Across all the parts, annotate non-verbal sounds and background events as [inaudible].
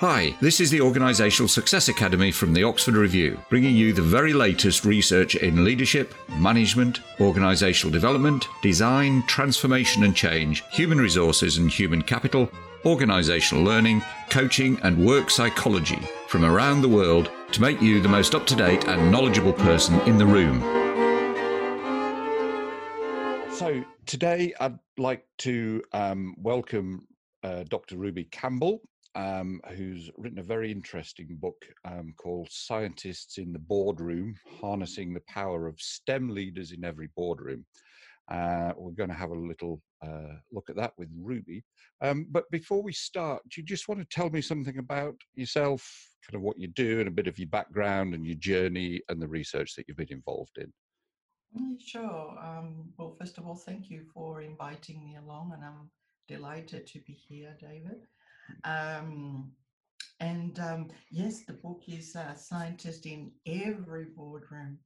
Hi, this is the Organisational Success Academy from the Oxford Review, bringing you the very latest research in leadership, management, organisational development, design, transformation and change, human resources and human capital, organisational learning, coaching, and work psychology from around the world to make you the most up to date and knowledgeable person in the room. So, today I'd like to um, welcome uh, Dr. Ruby Campbell um, who's written a very interesting book um, called Scientists in the Boardroom Harnessing the Power of STEM Leaders in Every Boardroom. Uh, we're going to have a little uh, look at that with Ruby. Um, but before we start, do you just want to tell me something about yourself, kind of what you do, and a bit of your background and your journey and the research that you've been involved in? Mm, sure. Um, well, first of all, thank you for inviting me along, and I'm delighted to be here, David. Um, and um, yes, the book is uh, Scientist in Every Boardroom.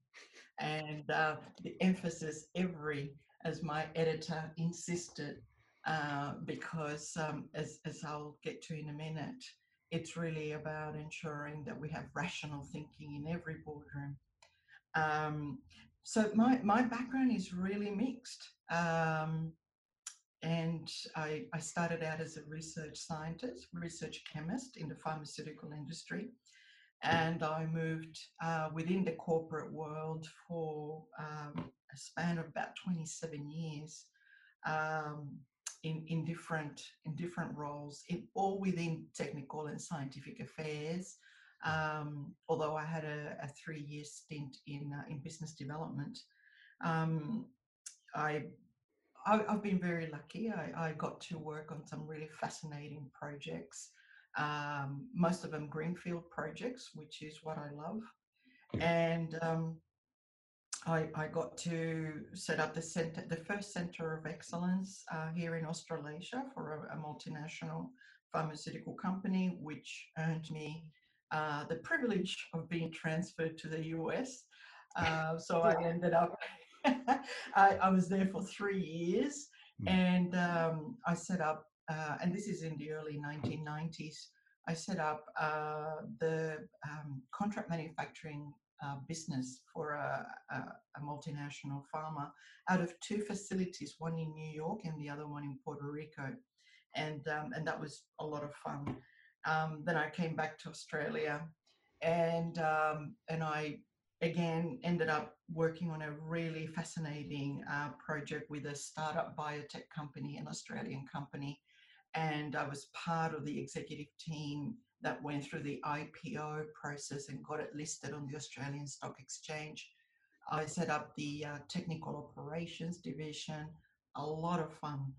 And uh, the emphasis every, as my editor insisted, uh, because um, as, as I'll get to in a minute, it's really about ensuring that we have rational thinking in every boardroom. Um, so my, my background is really mixed. Um, and I, I, started out as a research scientist, research chemist in the pharmaceutical industry. And I moved uh, within the corporate world for um, a span of about 27 years um, in, in, different, in different roles, in, all within technical and scientific affairs. Um, although I had a, a three-year stint in, uh, in business development. Um, I I, have been very lucky. I, I, got to work on some really fascinating projects, um, most of them greenfield projects, which is what I love. And um, I, I, got to set up the center, the first center of excellence uh, here in Australasia for a, a, multinational pharmaceutical company, which earned me uh, the privilege of being transferred to the US. [laughs] Uh, so I ended up [laughs] I, I, was there for three years mm. and um, I set up, uh, and this is in the early 1990s, I set up uh, the um, contract manufacturing uh, business for a, a, a, multinational pharma out of two facilities, one in New York and the other one in Puerto Rico. And, um, and that was a lot of fun. Um, then I came back to Australia and, um, and I again ended up working on a really fascinating uh, project with a startup biotech company, an Australian company. And I was part of the executive team that went through the IPO process and got it listed on the Australian Stock Exchange. I set up the uh, technical operations division, a lot of fun.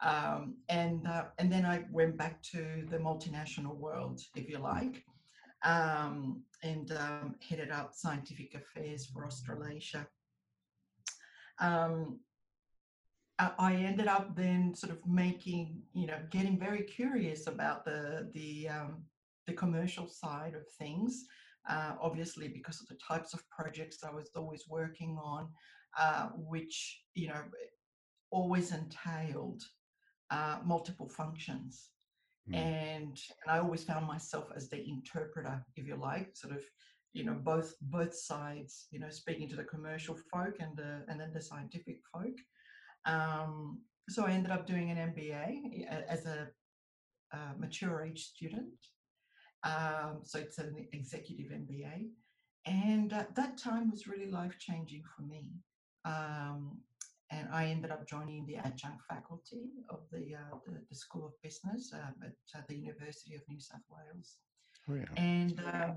Um, and, uh, and then I went back to the multinational world, if you like um, and um, headed up scientific affairs for Australasia. Um, I ended up then sort of making, you know, getting very curious about the the um, the commercial side of things. Uh, obviously, because of the types of projects I was always working on, uh, which you know always entailed uh, multiple functions. Mm. And, and I always found myself as the interpreter, if you like, sort of, you know, both both sides, you know, speaking to the commercial folk and the and then the scientific folk. Um, so I ended up doing an MBA as a, a mature age student. Um, so it's an executive MBA. And uh, that time was really life changing for me. Um, and I ended up joining the adjunct faculty of the uh, the, the, School of Business uh, at uh, the University of New South Wales. Oh, yeah. And um,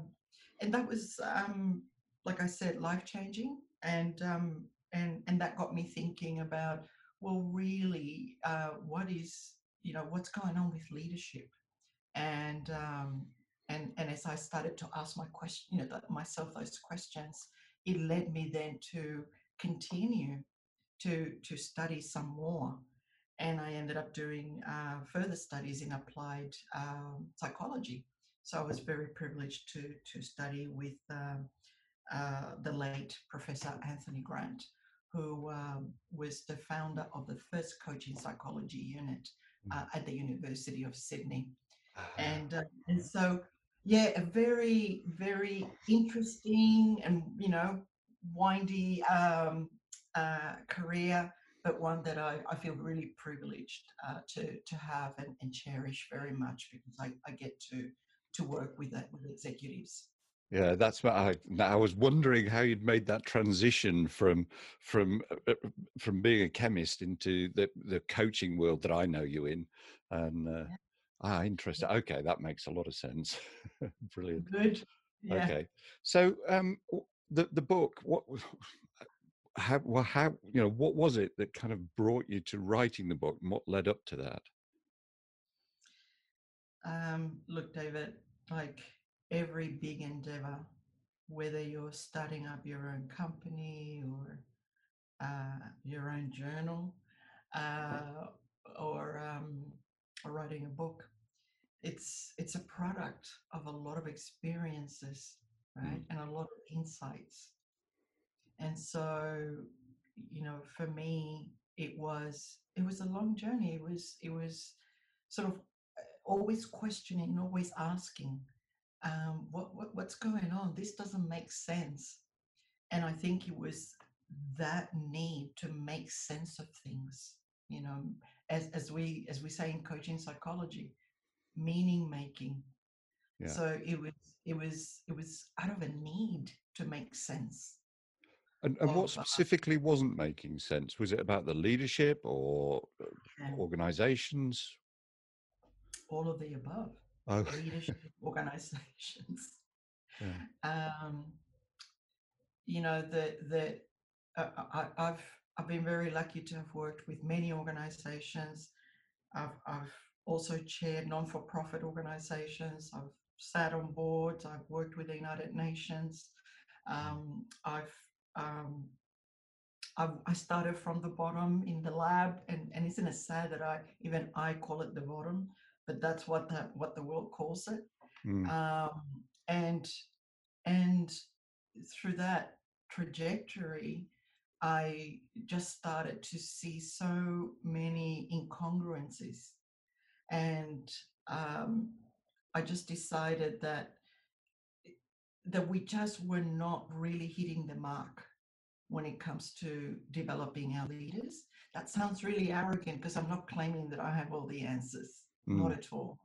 and that was um, like I said, life changing, and um, and and that got me thinking about well, really, uh, what is you know what's going on with leadership, and um, and and as I started to ask my question, you know, myself those questions, it led me then to continue to, to study some more. And I ended up doing uh, further studies in applied um, psychology. So I was very privileged to, to study with um, uh, the late Professor Anthony Grant, who um, was the founder of the first coaching psychology unit uh, mm. at the University of Sydney. and uh, and so yeah, a very very interesting and you know windy um, uh, career, but one that I, I feel really privileged uh, to to have and, and cherish very much because I, I get to to work with that with executives. Yeah, that's what I. I was wondering how you'd made that transition from from uh, uh, from being a chemist into the the coaching world that I know you in, and uh, yeah. ah, interesting. Okay, that makes a lot of sense. [laughs] Brilliant. Good. Yeah. Okay, so um, the the book, what, [laughs] how, well, how you know, what was it that kind of brought you to writing the book, and what led up to that? Um, look, David, like every big endeavor, whether you're starting up your own company or uh, your own journal uh, or, um, writing a book, it's it's a product of a lot of experiences, right, mm. and a lot of insights. And so, you know, for me, it was it was a long journey. It was it was sort of uh, always questioning, always asking, um, what, what what's going on? This doesn't make sense. And I think it was that need to make sense of things. You know, as as we as we say in coaching psychology, meaning making. Yeah. So it was it was it was out of a need to make sense. And, and what specifically wasn't making sense? Was it about the leadership or uh, yeah. organizations? All of the above oh. leadership [laughs] organizations. Yeah. Um, you know, the the uh, I, I've I've been very lucky to have worked with many organizations. I've I've also chaired non-for-profit organizations. I've sat on boards. I've worked with the United Nations. Um, I've um, I, I, started from the bottom in the lab, and, and isn't it sad that I even I call it the bottom but that's what the what the world calls it. Mm. Um, and and through that trajectory, I just started to see so many incongruences, and um, I just decided that that we just were not really hitting the mark when it comes to developing our leaders. That sounds really arrogant because I'm not claiming that I have all the answers mm. not at all.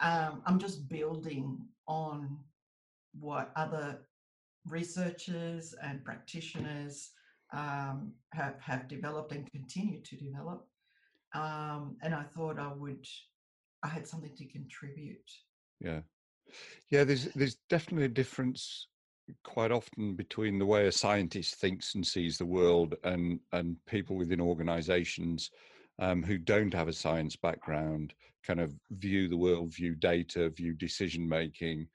Um, I'm just building on what other researchers and practitioners um, have, have developed and continue to develop. Um, and I thought I would, I had something to contribute. Yeah. Yeah, there's there's definitely a difference quite often between the way a scientist thinks and sees the world and and people within organizations um, who don't have a science background kind of view the world, view data, view decision making,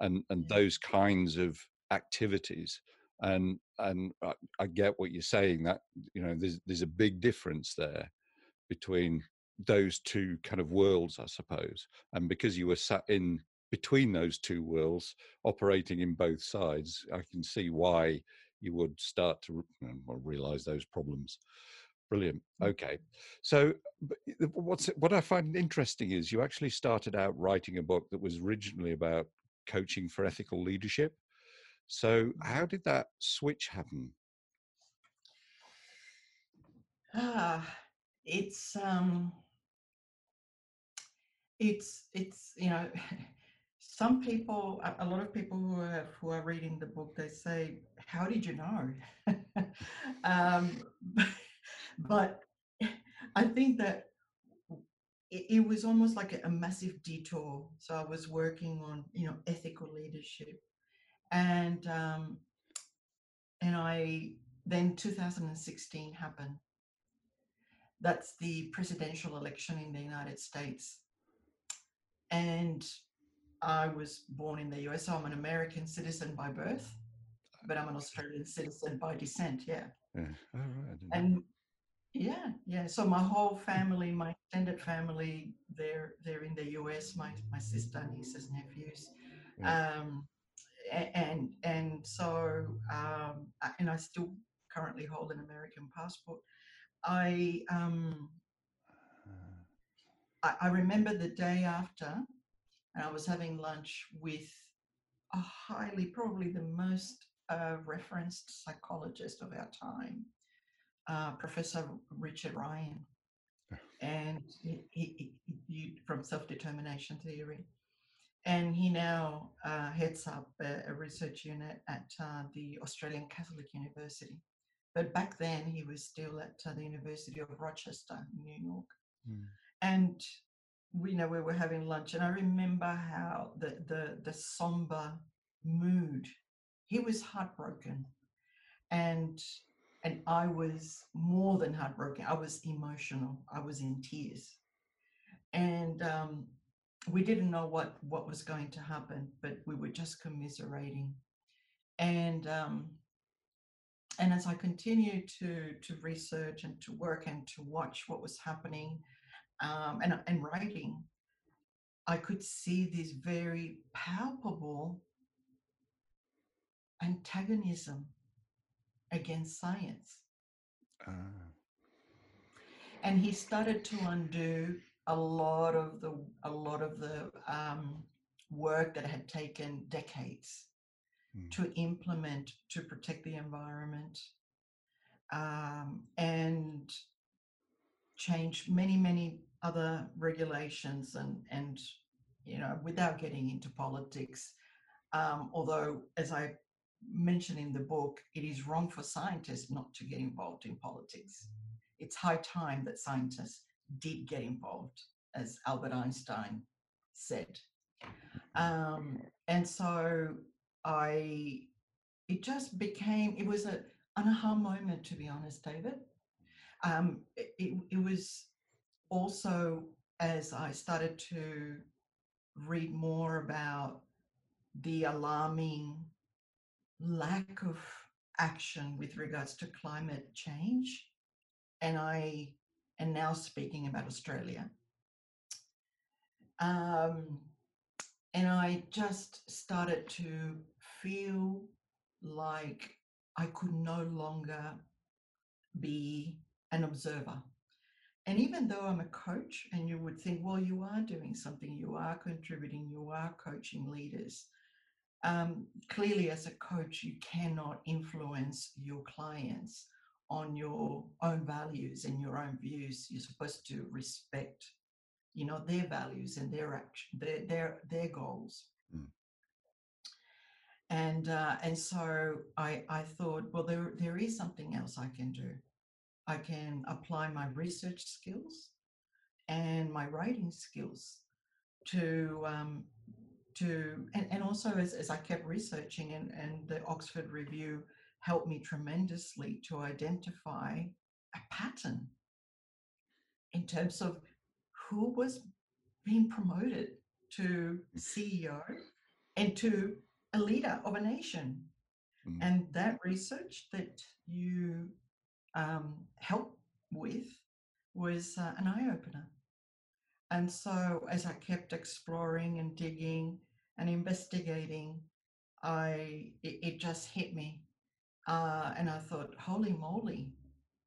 and and yeah. those kinds of activities. And and I, I get what you're saying that you know there's there's a big difference there between those two kind of worlds, I suppose. And because you were sat in between those two worlds, operating in both sides, I can see why you would start to realize those problems. Brilliant. Mm. Okay. So, what's what I find interesting is you actually started out writing a book that was originally about coaching for ethical leadership. So, mm. how did that switch happen? Ah, it's um, it's it's you know, [laughs] some people, a lot of people who are who are reading the book, they say, "How did you know?" [laughs] um, [laughs] but I think that it, it was almost like a, a, massive detour. So I was working on, you know, ethical leadership, and um, and I then 2016 happened. That's the presidential election in the United States, and I was born in the US. So I'm an American citizen by birth, but I'm an Australian citizen by descent. Yeah. yeah. Oh, right. And yeah, yeah. So my whole family, my extended family, they're they're in the US. My my sister, nieces, nephews, yeah. um, and and so um, and I still currently hold an American passport. I um, I, I remember the day after and I was having lunch with a highly, probably the most uh, referenced psychologist of our time, uh, Professor Richard Ryan, [laughs] and he, he, he from self determination theory. And he now uh, heads up a, a, research unit at uh, the Australian Catholic University. But back then, he was still at uh, the University of Rochester, New York. Mm. And we you know we were having lunch, and I remember how the the the somber mood. He was heartbroken, and and I was more than heartbroken. I was emotional. I was in tears, and um, we didn't know what what was going to happen, but we were just commiserating, and um, and as I continued to to research and to work and to watch what was happening, um, and and writing, I could see this very palpable antagonism against science. Uh. And he started to undo a lot of the a lot of the um, work that had taken decades mm. to implement to protect the environment um, and change many many other regulations and and you know without getting into politics um, although as i mentioned in the book it is wrong for scientists not to get involved in politics it's high time that scientists did get involved, as Albert Einstein said. Um, and so I, it just became, it was a, an aha moment, to be honest, David. Um, it, it was also as I started to read more about the alarming lack of action with regards to climate change. And I and now speaking about Australia. Um, and I just started to feel like I could no longer be an observer. And even though I'm a coach, and you would think, well, you are doing something, you are contributing, you are coaching leaders. Um, clearly, as a coach, you cannot influence your clients on your own values and your own views you're supposed to respect you know their values and their action their their their goals mm. and uh, and so i i thought well there there is something else i can do i can apply my research skills and my writing skills to um, to and, and also as, as i kept researching and, and the oxford review helped me tremendously to identify a pattern in terms of who was being promoted to CEO and to a leader of a nation. Mm. And that research that you um, helped with was uh, an eye opener. And so, as I kept exploring and digging and investigating, I it, it just hit me uh, and I thought, holy moly,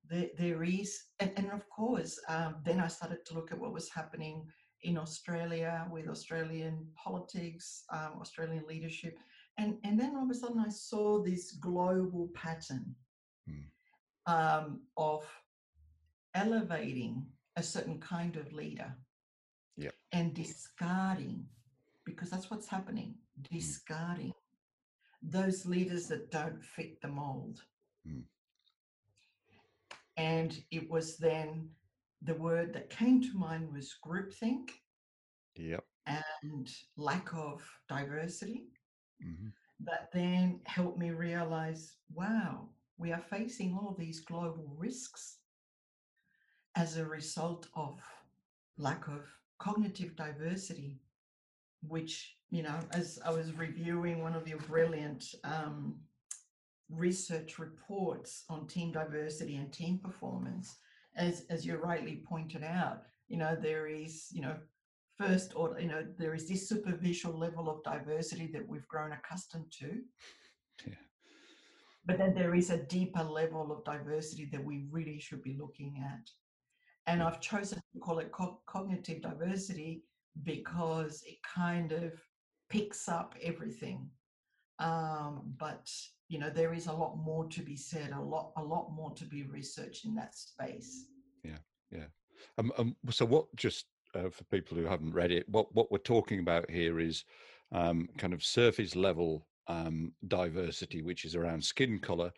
there, there is, and, and of course, um, then I started to look at what was happening in Australia with Australian politics, um, Australian leadership. And, and then all of a sudden I saw this global pattern hmm. Um, of elevating a certain kind of leader yep. and discarding, because that's what's happening, hmm. discarding those leaders that don't fit the mold. Mm. And it was then the word that came to mind was groupthink. Yep. And lack of diversity. Mm-hmm. That then helped me realize wow, we are facing all of these global risks as a result of lack of cognitive diversity which you know as i was reviewing one of your brilliant um, research reports on team diversity and team performance as as you rightly pointed out you know there is you know first order, you know there is this superficial level of diversity that we've grown accustomed to yeah. But then there is a deeper level of diversity that we really should be looking at and i've chosen to call it co- cognitive diversity because it kind of picks up everything. Um, but you know, there is a lot more to be said, a lot, a lot more to be researched in that space. Yeah, yeah. Um, um, so what? Just uh, for people who haven't read it, what what we're talking about here is um, kind of surface level um, diversity, which is around skin color.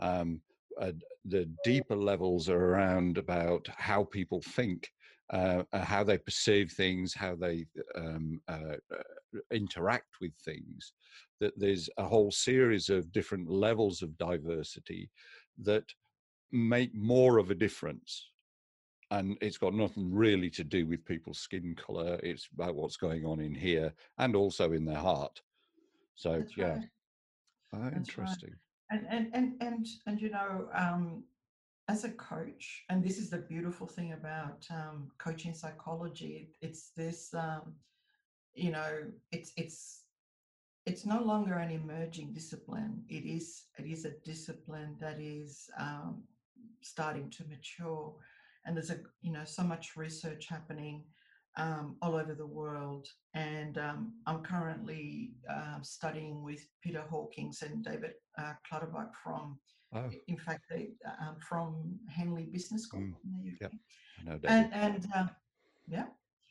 Um, uh, the deeper levels are around about how people think, uh, uh how they perceive things, how they um, uh, uh, interact with things. That there's a whole series of different levels of diversity that make more of a difference and it's got nothing really to do with people's skin color it's about what's going on in here and also in their heart so That's yeah right. Ah, That's right. interesting And and and and and you know, um, as a coach, and this is the beautiful thing about um, coaching psychology. It's this, um, you know, it's it's it's no longer an emerging discipline. It is it is a discipline that is um, starting to mature, and there's a you know so much research happening um, all over the world. And um, I'm currently uh, studying with Peter Hawkins and David uh, Clutterbuck from, oh in fact, they, um, from Henley Business School Mm, in the UK. yep. David. And and uh, yeah,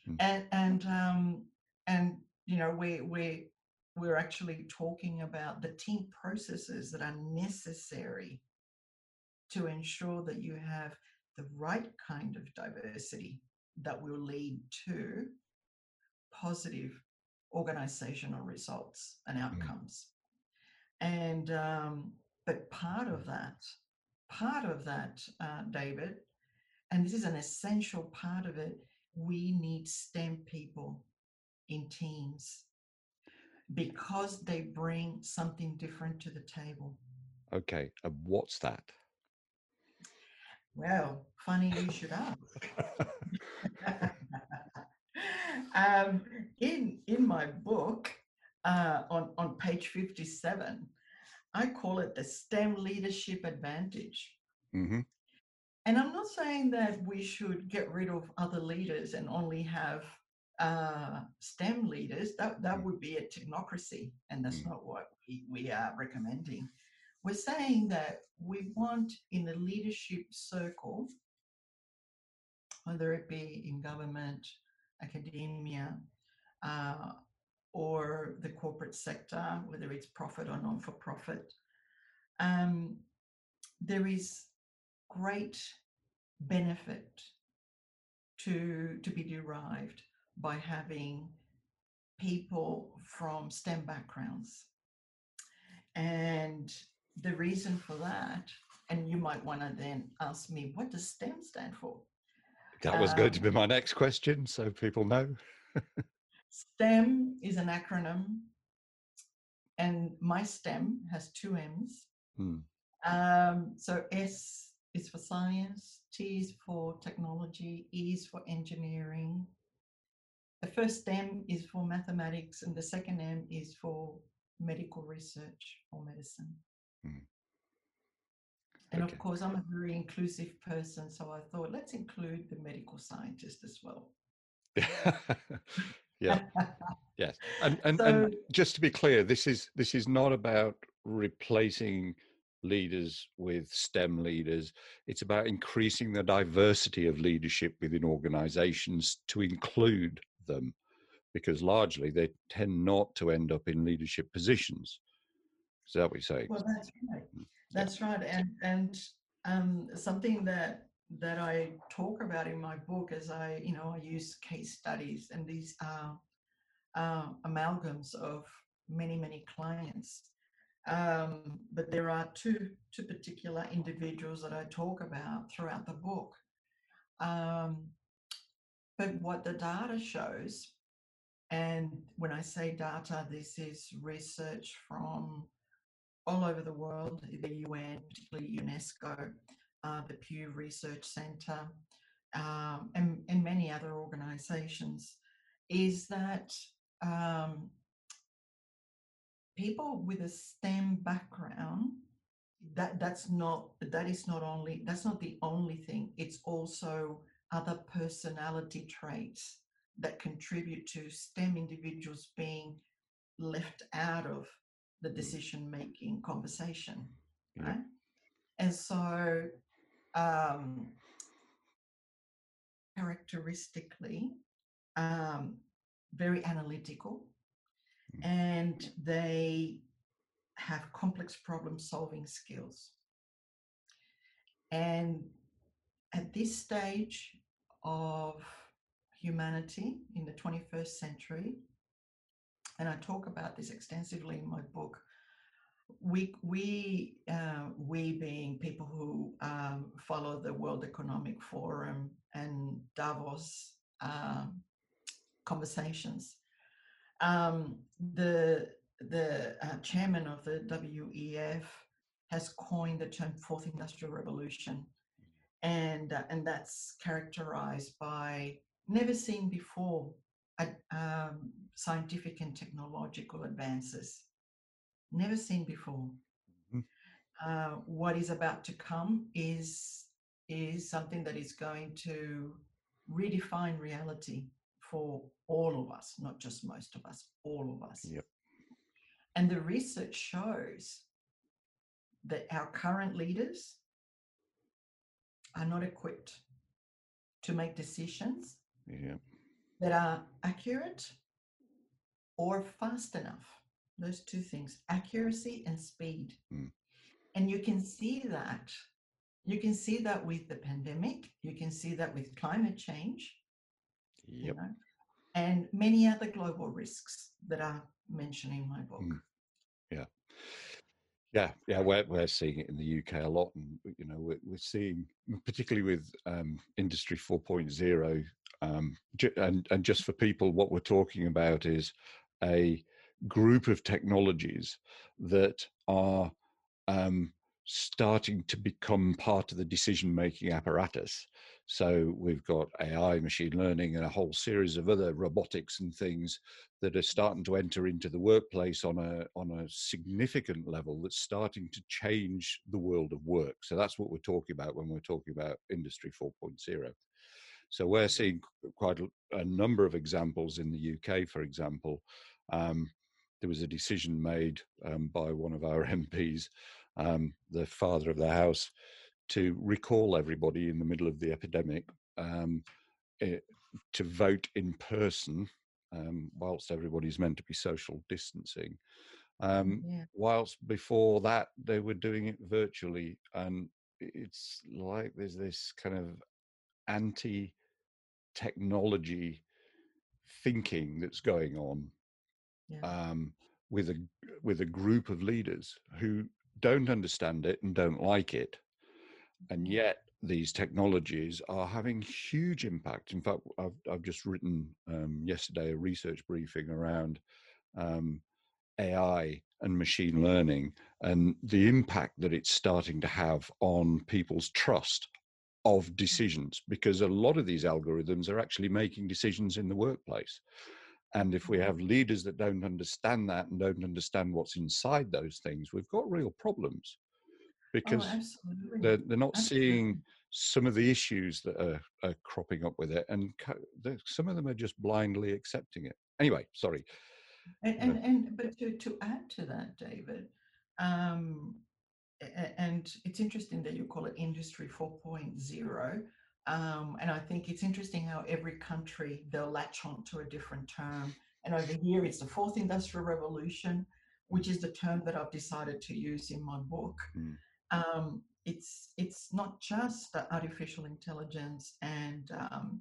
Mm. and and um, and you know we we we're actually talking about the team processes that are necessary to ensure that you have the right kind of diversity that will lead to positive organizational results and outcomes. And um, but part of that, part of that, uh, David, and this is an essential part of it, we need STEM people in teams because they bring something different to the table. okay and what's that Well, funny you should ask. [laughs] [laughs] um, in in my book, uh, on on page fifty seven, I call it the STEM leadership advantage. hmm And I'm not saying that we should get rid of other leaders and only have uh, STEM leaders. That that Mm. would be a technocracy, and that's Mm. not what we, we are recommending. We're saying that we want in the leadership circle, whether it be in government, academia, uh, or the corporate sector, whether it's profit or non for profit, um, there is great benefit to, to be derived by having people from STEM backgrounds. And the reason for that, and you might want to then ask me, what does STEM stand for? that was going to be Um, my next question so people know STEM is an acronym, and my STEM has two M's. Hmm. Um, so S is for science, T is for technology, E is for engineering. The first M is for mathematics, and the second M is for medical research or medicine. Hmm. And Okay. of course, I'm a very inclusive person, so I thought let's include the medical scientist as well. [laughs] yeah yes and [laughs] and, So- and just to be clear this is this is not about replacing leaders with stem leaders it's about increasing the diversity of leadership within organizations to include them because largely they tend not to end up in leadership positions is that what you're saying Well, that's right. yeah. That's right. And and um, something that that I talk about in my book is I, you know, I use case studies and these are uh, amalgams of many many clients. Um, but there are two two particular individuals that I talk about throughout the book. Um, but what the data shows, and when I say data, this is research from all over the world, the UN, particularly UNESCO, uh, the Pew Research Centre, um, and, and many other organisations, is that um, people with a STEM background, that that's not that is not only that's not the only thing. It's also other personality traits that contribute to STEM individuals being left out of the Mm. decision making conversation. Yeah. Right? And so, um, characteristically, um, very analytical Mm. and they have complex problem solving skills. And at this stage of humanity in the 21st century, and I talk about this extensively in my book. We, we, uh, we being people who um, follow the World Economic Forum and Davos um, conversations. Um, the the uh, chairman of the WEF has coined the term Fourth Industrial Revolution, and uh, and that's characterized by never seen before um, scientific and technological advances. Never seen before. Mhm. Uh, what is about to come is is something that is going to redefine reality for all of us, not just most of us, all of us. Yep. And the research shows that our current leaders are not equipped to make decisions Yeah. That are accurate or fast enough. Those two things accuracy and speed. Mm. And you can see that. You can see that with the pandemic. You can see that with climate change. you know, and many other global risks that are mentioned in my book. Mm. Yeah, yeah, we're we're seeing it in the UK a lot, and you know we're we're seeing particularly with um, Industry 4.0, um, and and just for people, what we're talking about is a group of technologies that are um, starting to become part of the decision-making apparatus. So we've got AI, machine learning, and a whole series of other robotics and things that are starting to enter into the workplace on a on a significant level that's starting to change the world of work so that's what we're talking about when we're talking about industry 4.0 so we're seeing quite a, number of examples in the uk for example um, there was a decision made um, by one of our [laughs] mps um, the father of the house to recall everybody in the middle of the epidemic um, eh, to vote in person um, whilst everybody's meant to be social distancing. Um, Yeah. whilst before that they were doing it virtually, and it's like there's this kind of anti technology thinking that's going on Yeah. um, with a with a group of leaders who don't understand it and don't like it, and Mhm. yet these technologies are having huge impact. In fact, I've I've just written um, yesterday a research briefing around um, AI and machine learning and the impact that it's starting to have on people's trust of decisions because a lot of these algorithms are actually making decisions in the workplace. And if we have leaders that don't understand that and don't understand what's inside those things we've got real problems because oh, they're, they're not seeing some of the issues that are, are cropping up with it and co- some of them are just blindly accepting it. Anyway sorry. And, and, and but to, to add to that, David, um, and it's interesting that you call it Industry 4.0. Um, and I think it's interesting how every country they'll latch on to a different term. And over here, it's the fourth industrial revolution, which is the term that I've decided to use in my book. Mm. Um, it's it's not just artificial intelligence and um,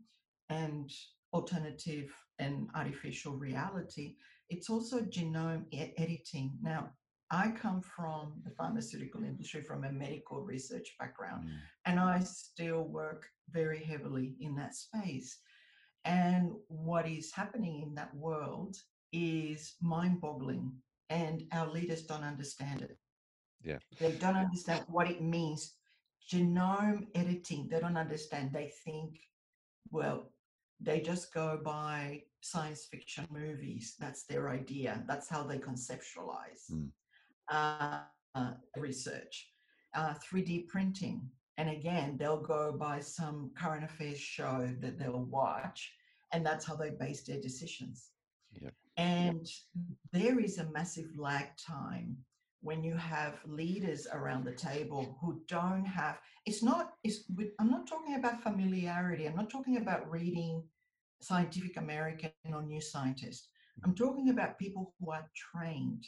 and alternative and artificial reality. It's also genome e- editing. Now, I come from the pharmaceutical industry, from a medical research background Mm. and I still work very heavily in that space. And what is happening in that world is mind boggling, and our leaders don't understand it. Yeah. They don't understand what it means. Genome editing, they don't understand. They think, well, they just go by science fiction movies. That's their idea. That's how they conceptualize Mm. Uh, uh, research. Uh, 3D printing. And again, they'll go by some current affairs show that they'll watch and that's how they base their decisions. Yep. And there is a massive lag time when you have leaders around the table who don't have it's not it's i'm not talking about familiarity i'm not talking about reading scientific american or new scientist i'm mm. talking about people who are trained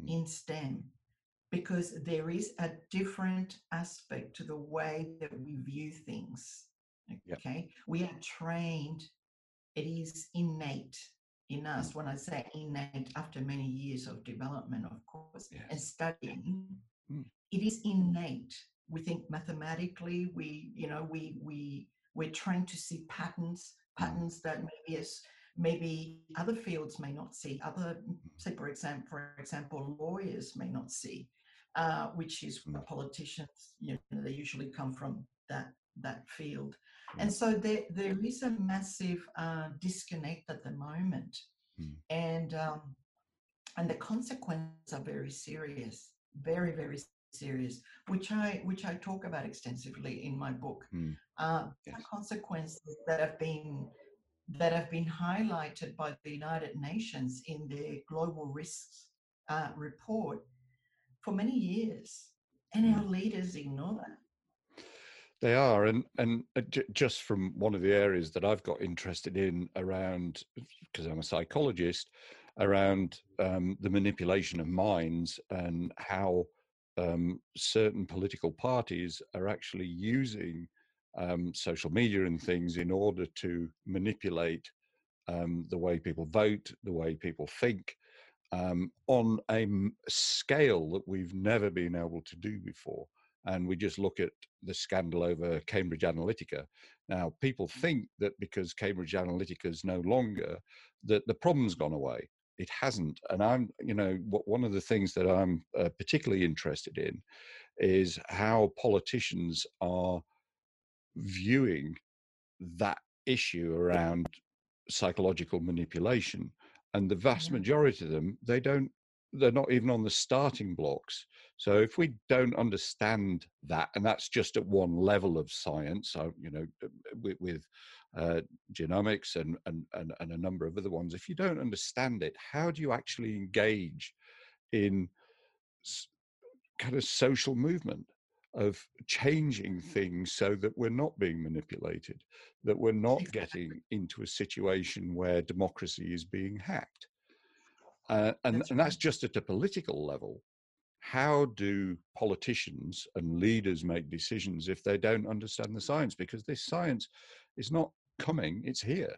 mm. in stem because there is a different aspect to the way that we view things okay yep. we are trained it is innate in us when i say innate after many years of development of course yes. and studying mm. it is innate we think mathematically we you know we we we're trying to see patterns mm. patterns that maybe as maybe other fields may not see other mm, say for example for example lawyers may not see uh, which is what mm. politicians you know they usually come from that that field and so there, there is a massive uh, disconnect at the moment. Mm. And, um, and the consequences are very serious, very, very serious, which I, which I talk about extensively in my book. Mm. Uh, yes. consequences that have been that have been highlighted by the United Nations in their global risks uh, report for many years, and our leaders ignore that. They are, and and uh, just from one of the areas that I've got interested in around, because I'm a psychologist, around um, the manipulation of minds and how um, certain political parties are actually using um, social media and things in order to manipulate um, the way people vote, the way people think, um, on a scale that we've never been able to do before and we just look at the scandal over Cambridge Analytica. Now, people mm. think that because Cambridge Analytica is no longer, that the problem's gone away. It hasn't. And I'm, you know, one of the things that I'm uh, particularly interested in is how politicians are viewing that issue around psychological manipulation. And the vast majority of them, they don't they're not even on the starting blocks. So if we don't understand that, and that's just at one level of science, so, you know, uh, with, with uh, genomics and, and, and, and a number of other ones, if you don't understand it, how do you actually engage in kind of social movement? Of changing things so that we're not being manipulated, that we're not getting into a situation where democracy is being hacked. Uh, and, that's and that's just at a political level. How do politicians and leaders make decisions if they don't understand the science? Because this science is not coming, it's here.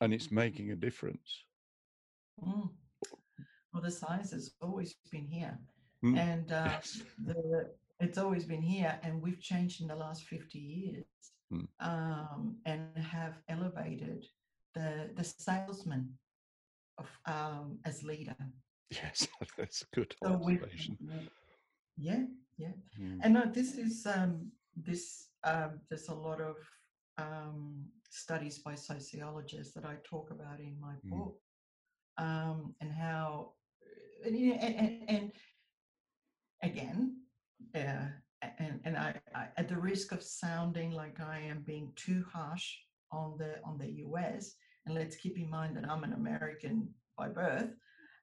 And it's making a difference. Mm. Well, the science has always been here. Mm. And uh, the, it's always been here. And we've changed in the last 50 years mm. um, and have elevated the, the salesman of um, as leader. Yes, [laughs] that's a good so observation. Yeah, yeah, mm. and no, this is um, this. Um, there's a lot of um, studies by sociologists that I talk about in my mm. book, um, and how, and, and, and again, uh, and and I, I, at the risk of sounding like I am being too harsh on the on the US, and let's keep in mind that I'm an American by birth.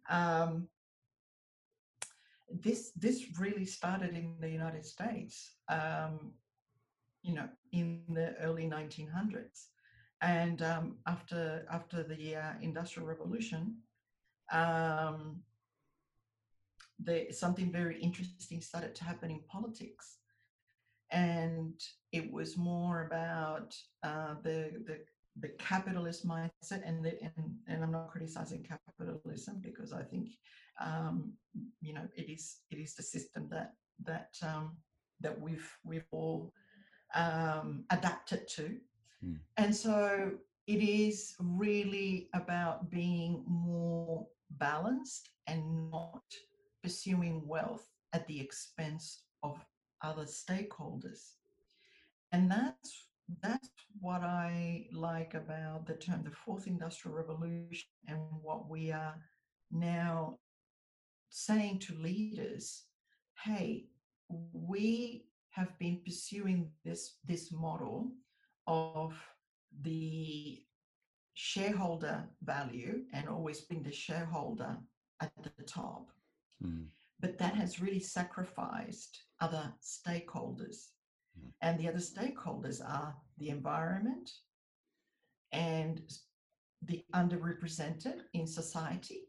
Um, this this really started in the United States, um, you know, in the early 1900s, and um, after after the uh, Industrial Revolution, um, the, something very interesting started to happen in politics, and it was more about uh, the the the capitalist mindset and, the, and and I'm not criticizing capitalism because I think um, you know it is it is the system that that um, that we've we've all um, adapted to mm. and so it is really about being more balanced and not pursuing wealth at the expense of other stakeholders and that's that's what I like about the term the fourth industrial revolution and what we are now saying to leaders hey we have been pursuing this this model of the shareholder value and always being the shareholder at the top. Mm. But that has really sacrificed other stakeholders. Mm. And the other stakeholders are the environment and the underrepresented in society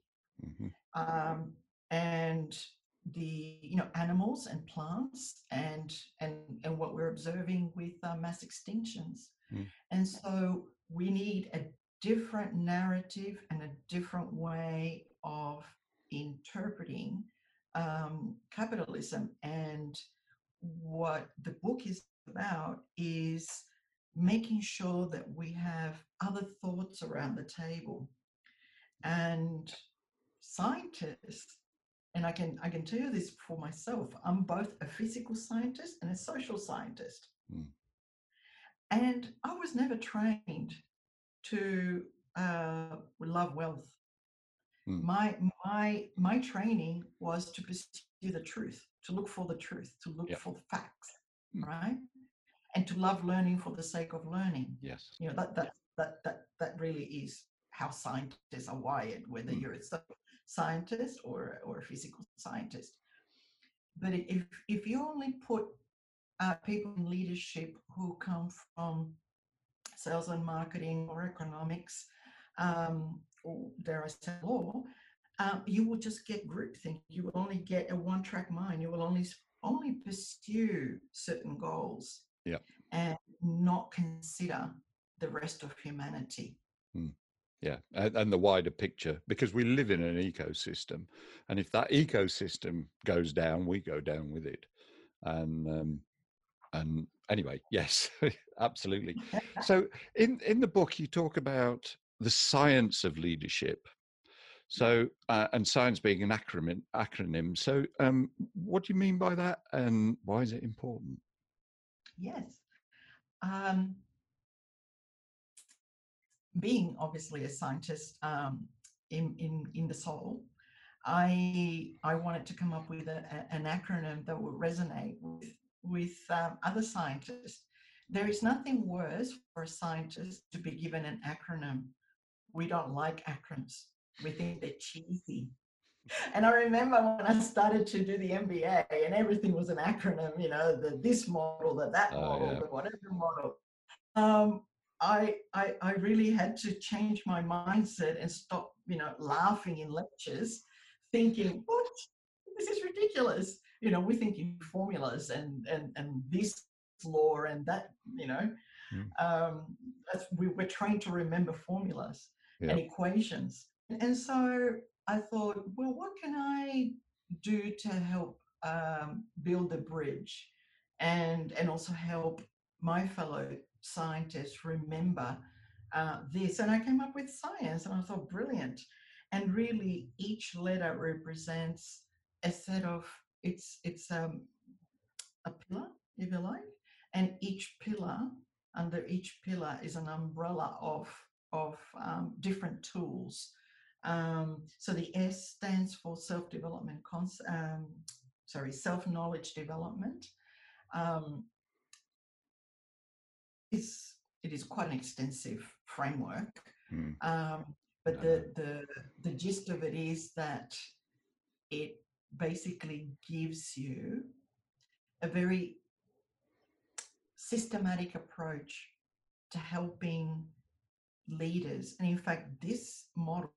Mhm. um, and the you know animals and plants and and and what we're observing with uh, mass extinctions Mm. and so we need a different narrative and a different way of interpreting um, capitalism and what the book is about is making sure that we have other thoughts around the table. And scientists and i can i can tell you this for myself i'm both a physical scientist and a social scientist. Mm. and i was never trained to uh, love wealth Mm. my my my training was to pursue the truth to look for the truth to look Yep. for the facts Mm. right and to love learning for the sake of learning Yes. you know that that that that that really is how scientists are wired whether Mm. you're a scientist or or a physical scientist but if if you only put uh, people in leadership who come from sales and marketing or economics um, or dare I say law, um, you will just get groupthink. You will only get a one-track mind. You will only only pursue certain goals, Yep. and not consider the rest of humanity. Yeah, and, and the wider picture because we live in an ecosystem, and if that ecosystem goes down, we go down with it. And um, and anyway, [laughs] yes, absolutely. [laughs] So in in the book, you talk about the science of leadership. So uh, and science being an acronym acronym. So um, what do you mean by that, and why is it important? Yes. Um, being obviously a scientist um, in, in, in the soul, I, I wanted to come up with a, a- an acronym that would resonate with, with um, other scientists. There is nothing worse for a scientist to be given an acronym. We don't like acronyms. We think they're cheesy. And I remember when I started to do the MBA and everything was an acronym, you know, the this model, the that Oh, model, yeah. the whatever model. Um, I, I I really had to change my mindset and stop, you know, laughing in lectures, thinking, what? This is ridiculous. You know, we think in formulas and and and this law and that, you know. Mm. Um, that's we, we're trained to remember formulas and equations. And so I thought, well, what can I do to help um, build a bridge and and also help my fellow scientists remember uh, this? And I came up with science, and I thought, brilliant. And really, each letter represents a set of it's it's um, a pillar, if you like, and each pillar under each pillar is an umbrella of of um, different tools. Um, so the S stands for self development, cons- um, sorry, self knowledge development. Um, it's, it is quite an extensive framework, Mm. um, but the, the the gist of it is that it basically gives you a very systematic approach to helping leaders. And in fact, this model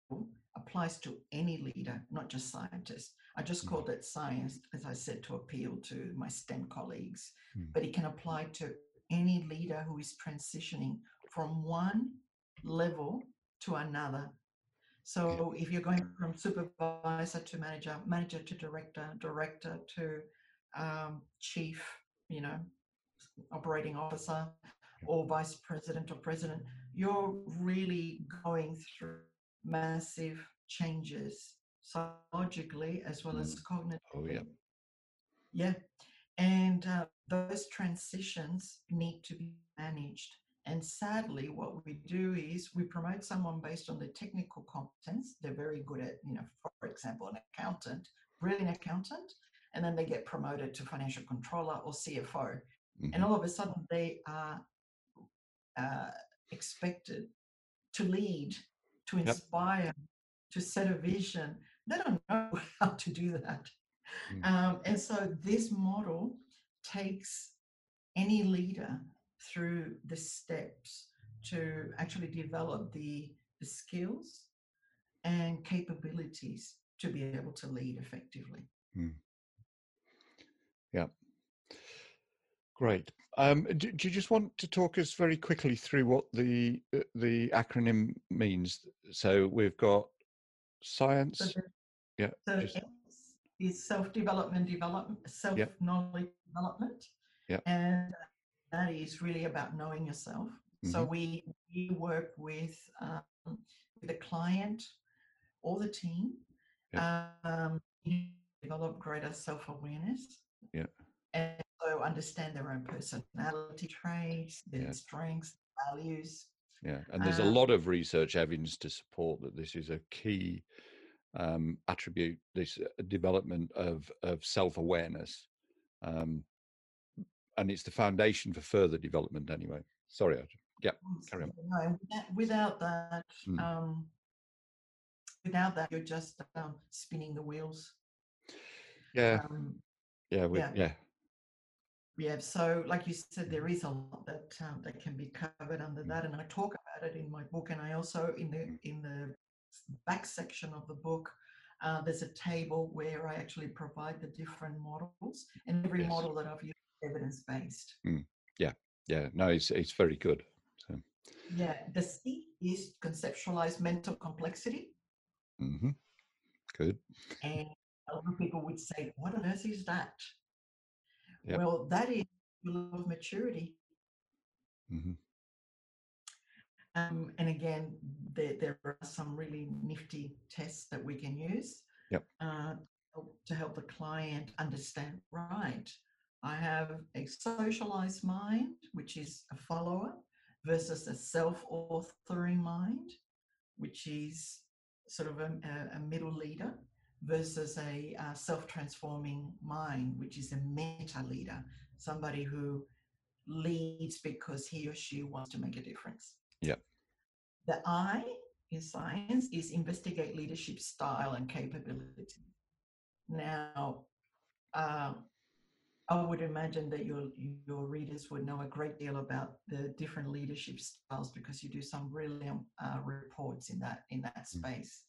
applies to any leader, not just scientists. I just Mm. called it science, as I said, to appeal to my STEM colleagues, Mm. but it can apply to any leader who is transitioning from one level to another. So if you're going from supervisor to manager, manager to director, director to um, chief, you know, operating officer, or vice president or president, you're really going through massive changes psychologically as well as cognitively. Oh, yeah. Yeah. And uh, those transitions need to be managed. And sadly, what we do is we promote someone based on their technical competence. They're very good at, you know, for example, an accountant, brilliant accountant, and then they get promoted to financial controller or CFO. Mhm. And all of a sudden, they are uh, expected to lead, to inspire, yep. to set a vision. They don't [laughs] know how to do that. Mm. Um, and so this model takes any leader through the steps to actually develop the, the skills and capabilities to be able to lead effectively. Mm. Yeah. Great. Um, do, do, you just want to talk us very quickly through what the uh, the acronym means? So we've got science. So yeah. So just, is self development, development, self knowledge development. Yeah. And that is really about knowing yourself. Mm-hmm. So we we work with um, with a client or the team. Yeah. Um, develop greater self awareness. Yeah. And understand their own personality traits, their yeah. strengths, values. Yeah, and there's um, a lot of research evidence to support that this is a key um, attribute, this uh, development of of self awareness, um, and it's the foundation for further development. Anyway, sorry, yeah, carry on. No, without that, mm. um, without that, you're just um, spinning the wheels. Yeah, um, yeah, we, yeah, yeah. Yeah, so like you said, there is a lot that um, that can be covered under mm. that, and I talk about it in my book, and I also in the mm. in the back section of the book, uh, there's a table where I actually provide the different models, and every yes. model that I've used evidence based. Mm. Yeah, yeah, no, it's it's very good. So. Yeah, the C is conceptualize mental complexity. Mm-hmm. Good. And a lot of people would say, "What on earth is that?" Yep. Well, that is of maturity. Mm-hmm. Um, and again, there, there are some really nifty tests that we can use yep. uh, to help the client understand right. I have a socialized mind, which is a follower, versus a self authoring mind, which is sort of a, a middle leader, versus a uh, self transforming mind, which is a meta leader, somebody who leads because he or she wants to make a difference. Yeah. The I in science is investigate leadership style and capability. Now, uh, I would imagine that your your readers would know a great deal about the different leadership styles because you do some really um, uh, reports in that in that mm. space.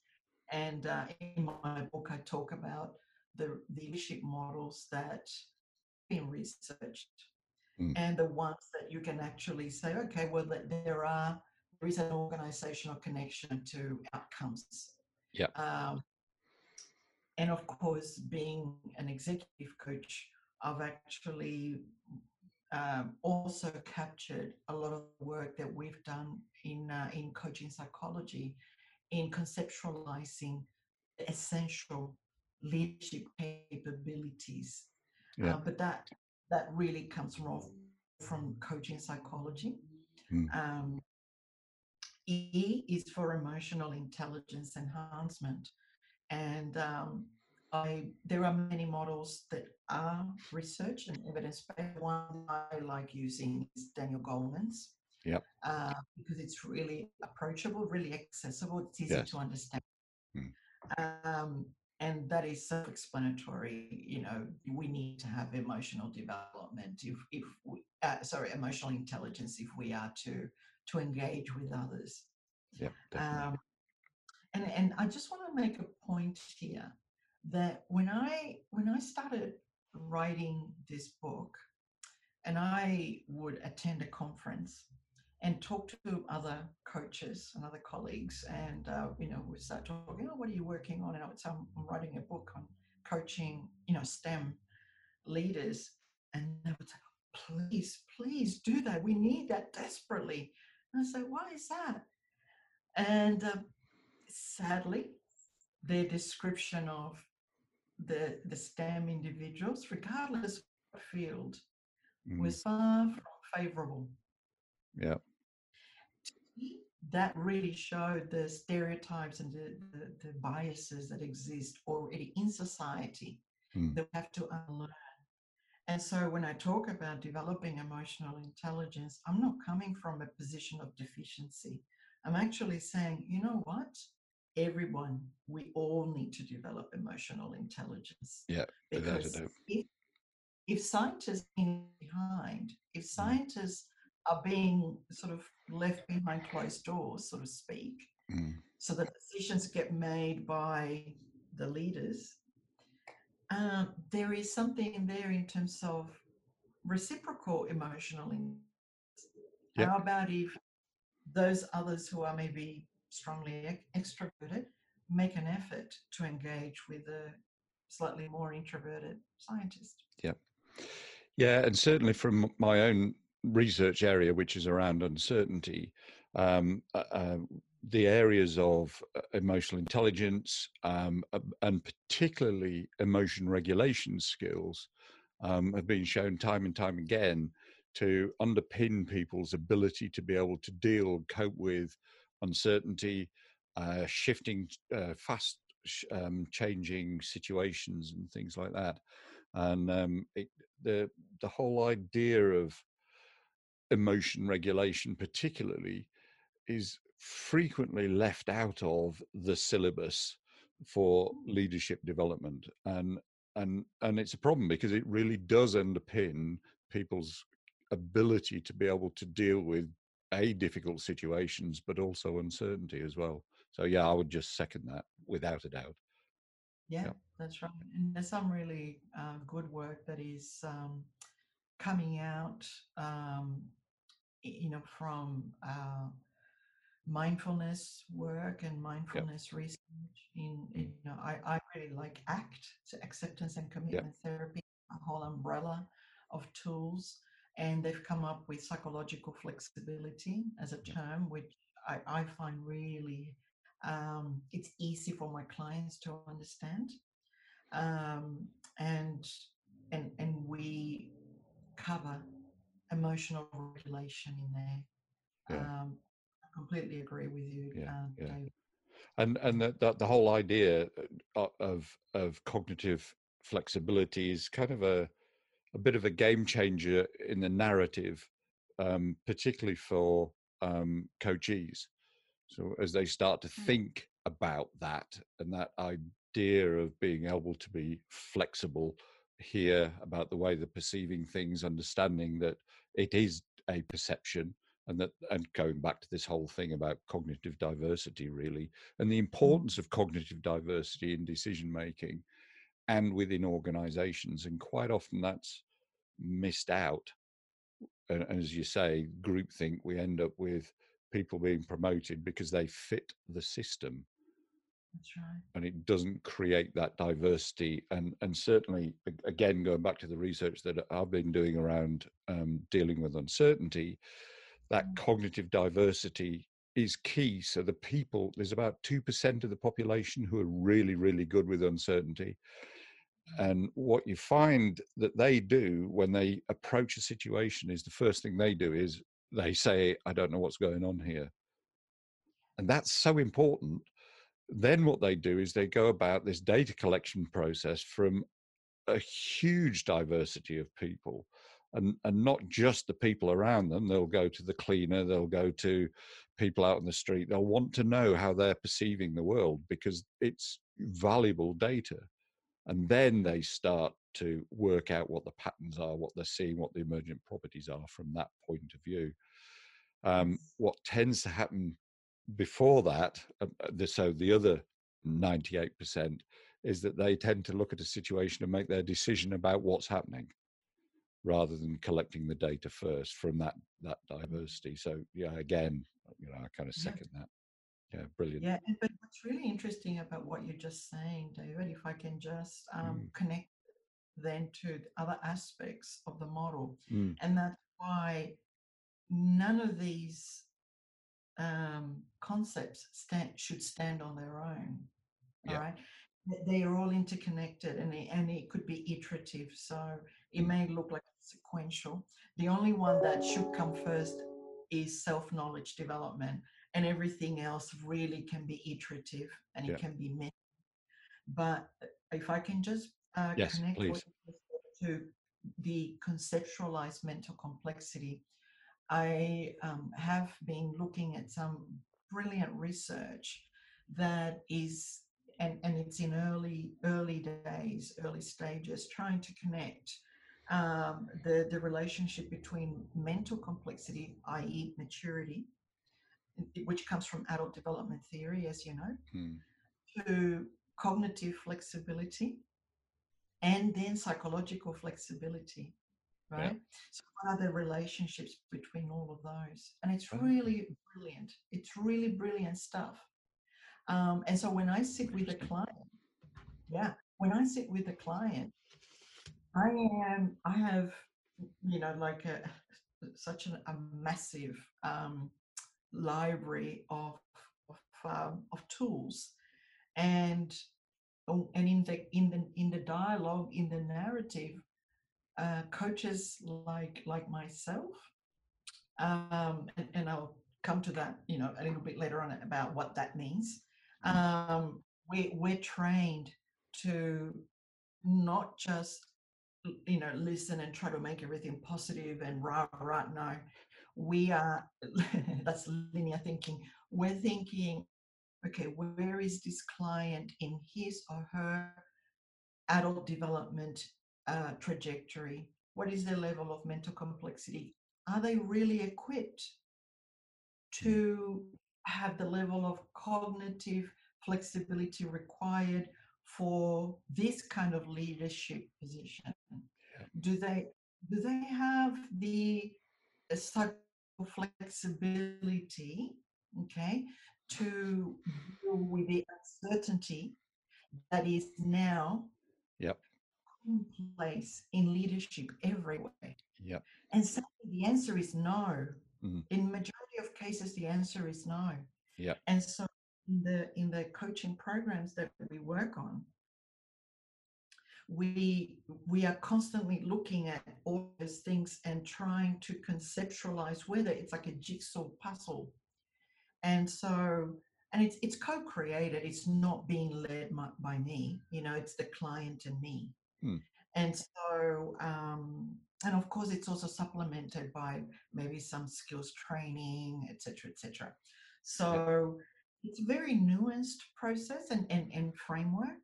And uh, in my book, I talk about the, the leadership models that have been researched mm. and the ones that you can actually say, okay, well, there are there is an organizational connection to outcomes. Yeah. Um, and of course, being an executive coach, I've actually um, also captured a lot of work that we've done in uh, in coaching psychology, in conceptualizing essential leadership capabilities. Yeah. Uh, but that that really comes from from coaching psychology. Mm. Um, E is for emotional intelligence enhancement. And um, I, there are many models that are research and evidence based. One I like using is Daniel Goleman's. Yep. Uh, because it's really approachable, really accessible. It's easy yes. to understand. Mm. Um, and that is self-explanatory. You know, we need to have emotional development if, if we, uh, sorry, emotional intelligence if we are to to engage with others. Yeah, um, and and I just want to make a point here that when I when I started writing this book, and I would attend a conference and talk to other coaches and other colleagues, and uh, you know we start talking. Oh, what are you working on? And I would say I'm writing a book on coaching, you know, STEM leaders, and they would say, please, please do that. We need that desperately. And I say, why is that? And uh, sadly, their description of the, the STEM individuals, regardless of field, mm. was far from favorable. Yeah. That really showed the stereotypes and the, the, the biases that exist already in society mm. that we have to unlearn. and so when I talk about developing emotional intelligence, I'm not coming from a position of deficiency. I'm actually saying, you know what? Everyone, we all need to develop emotional intelligence. Yeah, because if, if scientists in behind, if mm. scientists are being sort of left behind closed doors, so to speak, mm. so that decisions get made by the leaders, uh, there is something in there in terms of reciprocal emotional. Yep. How about if those others who are maybe strongly extroverted make an effort to engage with a slightly more introverted scientist? Yeah. Yeah, and certainly from my own research area, which is around uncertainty, um, uh, uh, the areas of uh, emotional intelligence um, and particularly emotion regulation skills um, have been shown time and time again to underpin people's ability to be able to deal, cope with uncertainty, uh, shifting, uh, fast um, changing situations, and things like that. And um, it, the the whole idea of emotion regulation, particularly, is frequently left out of the syllabus for leadership development and and and it's a problem because it really does underpin people's ability to be able to deal with a difficult situations but also uncertainty as well. So yeah i would just second that without a doubt. Yeah, yeah. that's right and there's some really uh, good work that is um, coming out um, you know from uh, mindfulness work and mindfulness yep. research in, you know I, I really like act so acceptance and commitment yep. therapy a whole umbrella of tools and they've come up with psychological flexibility as a term which i, I find really um, it's easy for my clients to understand um, and and and we cover emotional regulation in there yeah. um, I completely agree with you, yeah, uh, yeah. David. And and the, the, the whole idea uh, of of cognitive flexibility is kind of a a bit of a game changer in the narrative, um, particularly for um, coachees. So as they start to hmm. think about that and that idea of being able to be flexible here about the way they're perceiving things, understanding that it is a perception and that and going back to this whole thing about cognitive diversity really and the mm. importance of cognitive diversity in decision making and within organizations and quite often that's missed out and, as you say groupthink we end up with people being promoted because they fit the system that's right. And it doesn't create that diversity. And and certainly, again, going back to the research that I've been doing around um, dealing with uncertainty, that mm. cognitive diversity is key. So the people, there's about 2% of the population who are really, really good with uncertainty. Mm. And what you find that they do when they approach a situation is the first thing they do is they say, I don't know what's going on here. And that's so important. Then what they do is they go about this data collection process from a huge diversity of people and and not just the people around them. They'll go to the cleaner they'll go to people out on the street they'll want to know how they're perceiving the world because it's valuable data. And then they start to work out what the patterns are what they're seeing what the emergent properties are from that point of view. Um, what tends to happen before that uh, uh so the other 98% is that they tend to look at a situation and make their decision about what's happening rather than collecting the data first from that that diversity. So yeah, again, you know, I kind of second yeah. that. Yeah, brilliant. Yeah, but what's really interesting about what you're just saying, David, if I can just um, mm. connect then to other aspects of the model, mm. and that's why none of these um, concepts stand, should stand on their own. Yeah. All right, they are all interconnected, and it, and it could be iterative. So it may look like sequential. The only one that should come first is self knowledge development, and everything else really can be iterative and it can be met. But if I can just uh, yes, connect to the conceptualized mental complexity, I um, have been looking at some brilliant research that is, and, and it's in early early days, early stages, trying to connect um, the the relationship between mental complexity, i.e., maturity, which comes from adult development theory, as you know, Hmm. to cognitive flexibility and then psychological flexibility right? So what are the relationships between all of those? And it's really brilliant. It's really brilliant stuff. Um, and so when i sit with a client yeah when i sit with a client i am i have you know like a such an, a massive um, library of of, um, of tools. And oh, and in the in the in the dialogue in the narrative uh, coaches like like myself um, and, and i'll come to that you know a little bit later on about what that means. Um, we, we're trained to not just you know listen and try to make everything positive and rah rah no. We are [laughs] that's linear thinking. We're thinking okay where is this client in his or her adult development uh, trajectory what is their level of mental complexity? Are they really equipped to have the level of cognitive flexibility required for this kind of leadership position? Do they do they have the uh, psycho flexibility okay to deal with the uncertainty that is now Yep. In place in leadership everywhere Yeah. and so the answer is no. Mhm. in majority of cases the answer is no. Yeah. and so in the in the coaching programs that we work on we we are constantly looking at all those things and trying to conceptualize whether it's like a jigsaw puzzle. And so and it's it's co-created. It's not being led my, by me. You know it's the client and me Hmm. and so um and of course it's also supplemented by maybe some skills training etc etc so it's a very nuanced process and, and and framework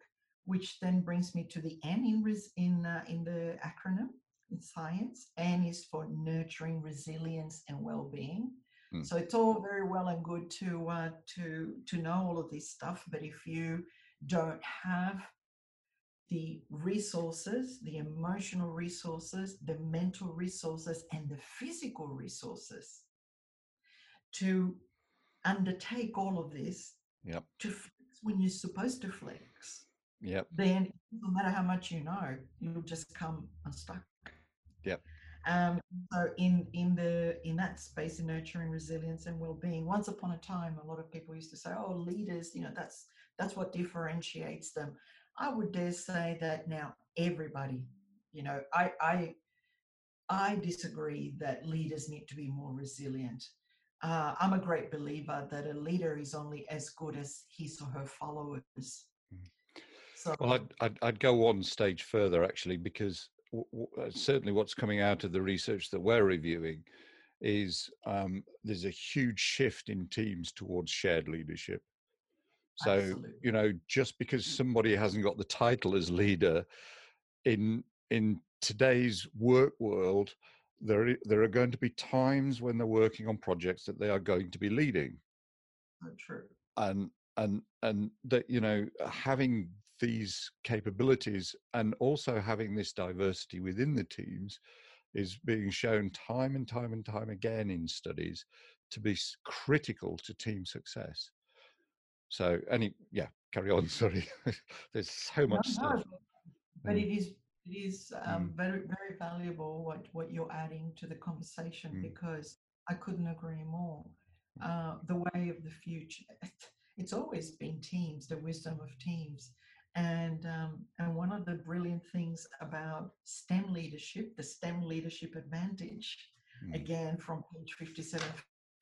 which then brings me to the N in res, in uh, in the acronym in science. N is for nurturing resilience and well-being. Hmm. So it's all very well and good to uh, to to know all of this stuff, but if you don't have the resources, the emotional resources, the mental resources, and the physical resources to undertake all of this, Yep. to flex when you're supposed to flex, Yep. then no matter how much you know, you'll just come unstuck. Yep. Um, so in in the in that space in nurturing resilience and well-being, once upon a time, a lot of people used to say, "Oh, leaders, you know, that's that's what differentiates them." I would dare say that now everybody, you know, I I I disagree that leaders need to be more resilient. Uh, I'm a great believer that a leader is only as good as his or her followers. So Well, I'd, I'd, I'd go one stage further actually, because w- w- uh, certainly what's coming out of the research that we're reviewing is um, there's a huge shift in teams towards shared leadership. So, Absolutely. you know, just because somebody hasn't got the title as leader in in today's work world, there there are going to be times when they're working on projects that they are going to be leading so true. and and and that you know having these capabilities and also having this diversity within the teams is being shown time and time and time again in studies to be critical to team success so any yeah carry on [laughs] sorry there's so much no, stuff but, but Mm. it is it is um, very very valuable what what you're adding to the conversation Mm. because I couldn't agree more. Uh, the way of the future, [laughs] it's always been teams, the wisdom of teams, and um, and one of the brilliant things about STEM leadership, the STEM leadership advantage, Mm. again from page 57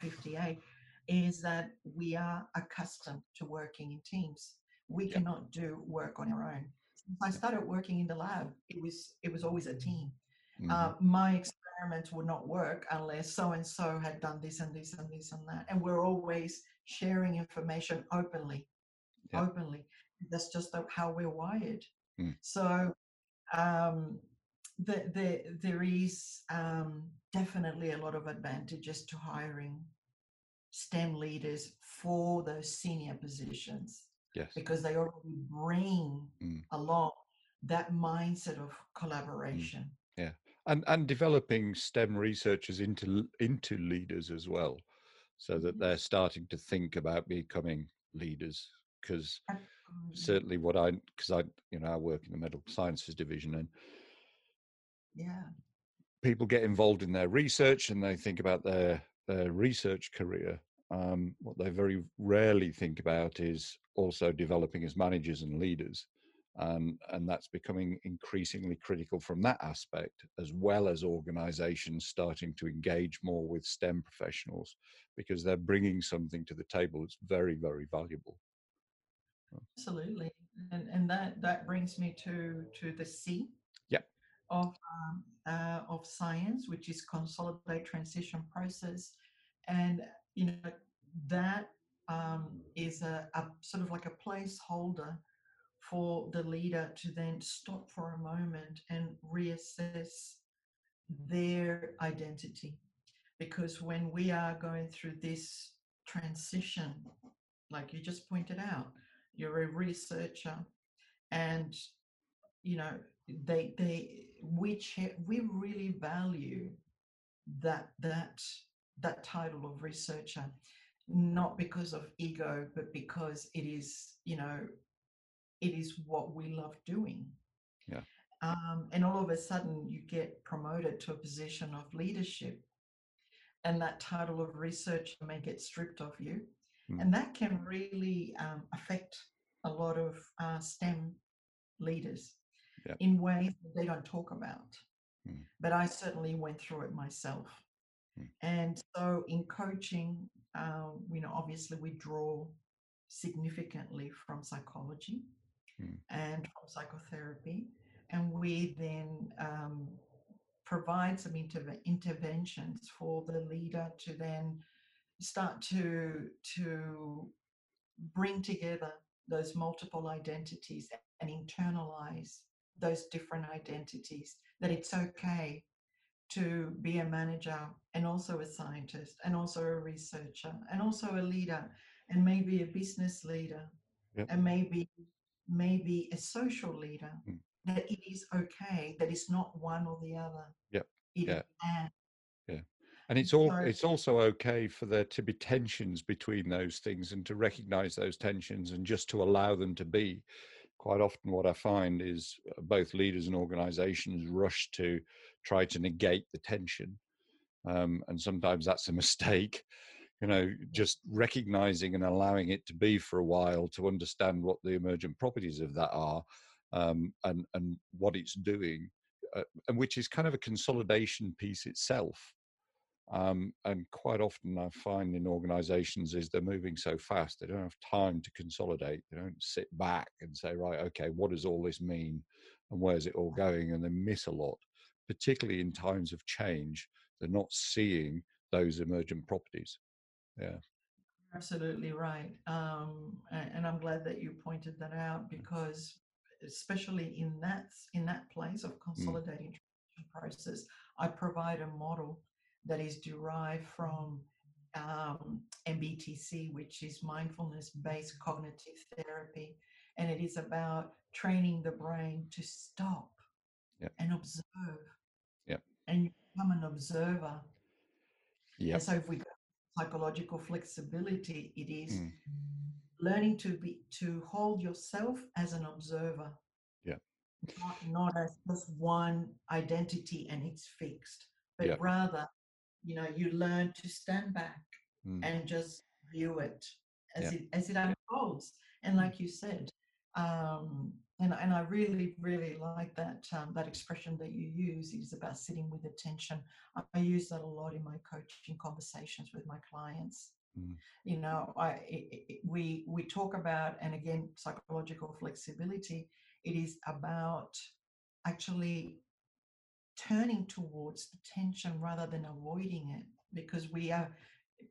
58 is that we are accustomed to working in teams we Yeah. cannot do work on our own since i started working in the lab it was it was always a team mhm, uh, my experiments would not work unless so and so had done this and this and this and that. And we're always sharing information openly, Yeah. openly. That's just how we're wired. Mm. So um, the, the, there is um, definitely a lot of advantages to hiring STEM leaders for those senior positions yes. because they already bring Mm. along that mindset of collaboration. Yeah. And and developing STEM researchers into into leaders as well, so that they're starting to think about becoming leaders. Because certainly, what I because I you know I work in the medical sciences division, and Yeah, people get involved in their research and they think about their their research career. Um, what they very rarely think about is also developing as managers and leaders. And, and that's becoming increasingly critical from that aspect, as well as organizations starting to engage more with STEM professionals because they're bringing something to the table that's very, very valuable. absolutely. And and that that brings me to to the C. Of um, uh, of science, which is consolidate transition process, and you know that um, is a, a sort of like a placeholder for the leader to then stop for a moment and reassess their identity. Because when we are going through this transition, like you just pointed out, you're a researcher and you know they they which we really value that that that title of researcher not because of ego but because it is you know it is what we love doing Yeah. um, and all of a sudden you get promoted to a position of leadership and that title of researcher may get stripped of you Mm. and that can really um, affect a lot of uh, stem leaders Yeah. in ways that they don't talk about Mm. but i certainly went through it myself Mm. and so in coaching uh, you know obviously we draw significantly from psychology Mm. and from psychotherapy and we then um, provide some interve- interventions for the leader to then start to to bring together those multiple identities and internalize those different identities that it's okay to be a manager and also a scientist and also a researcher and also a leader and maybe a business leader Yep. and maybe maybe a social leader Mm. that it is okay that it's not one or the other Yep. It Yeah. and And it's all So- it's also okay for there to be tensions between those things and to recognize those tensions and just to allow them to be. Quite often what I find is uh, both leaders and organizations rush to try to negate the tension. Um, and sometimes that's a [laughs] mistake. You know, just recognizing and allowing it to be for a while to understand what the emergent properties of that are um, and and what it's doing, uh, and which is kind of a consolidation piece itself. Um, and quite often, I find in organizations is they're moving so fast they don't have time to consolidate. They don't sit back and say, right, okay, what does all this mean, and where's it all going? And they miss a lot, particularly in times of change. They're not seeing those emergent properties. Yeah, Absolutely right. Um, and, I'm glad that you pointed that out because, especially in that in that place of consolidating transition process, I provide a model that is derived from um, MBTC, which is mindfulness-based cognitive therapy, and it is about training the brain to stop Yep. and observe. Yep. And you become an observer. yeah, And so, if we go psychological flexibility, it is Mm. learning to be to hold yourself as an observer. Yeah. Not, not as just one identity and it's fixed, but Yeah. rather, you know, you learn to stand back Mm. and just view it as Yeah. it as it unfolds. And like you said, um, and and I really really like that um, that expression that you use is about sitting with attention. I, I use that a lot in my coaching conversations with my clients. Mm. You know, I it, it, we we talk about and again psychological flexibility. It is about actually turning towards the tension rather than avoiding it because we are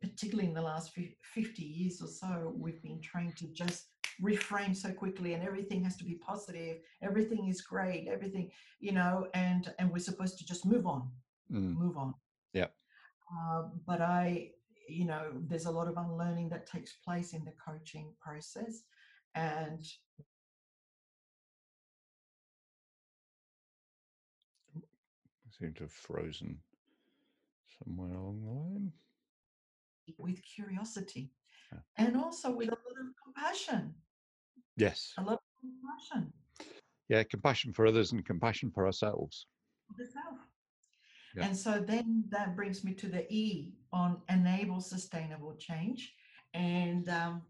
particularly in the last 50 years or so we've been trained to just reframe so quickly and everything has to be positive everything is great everything you know and and we're supposed to just move on mm. move on yeah uh, but i you know there's a lot of unlearning that takes place in the coaching process and seem to have frozen somewhere along the line. With curiosity yeah. and also with a lot of compassion. Yes. A lot of compassion. Yeah, compassion for others and compassion for ourselves. For self. Yeah. And so then that brings me to the E on enable sustainable change. And um,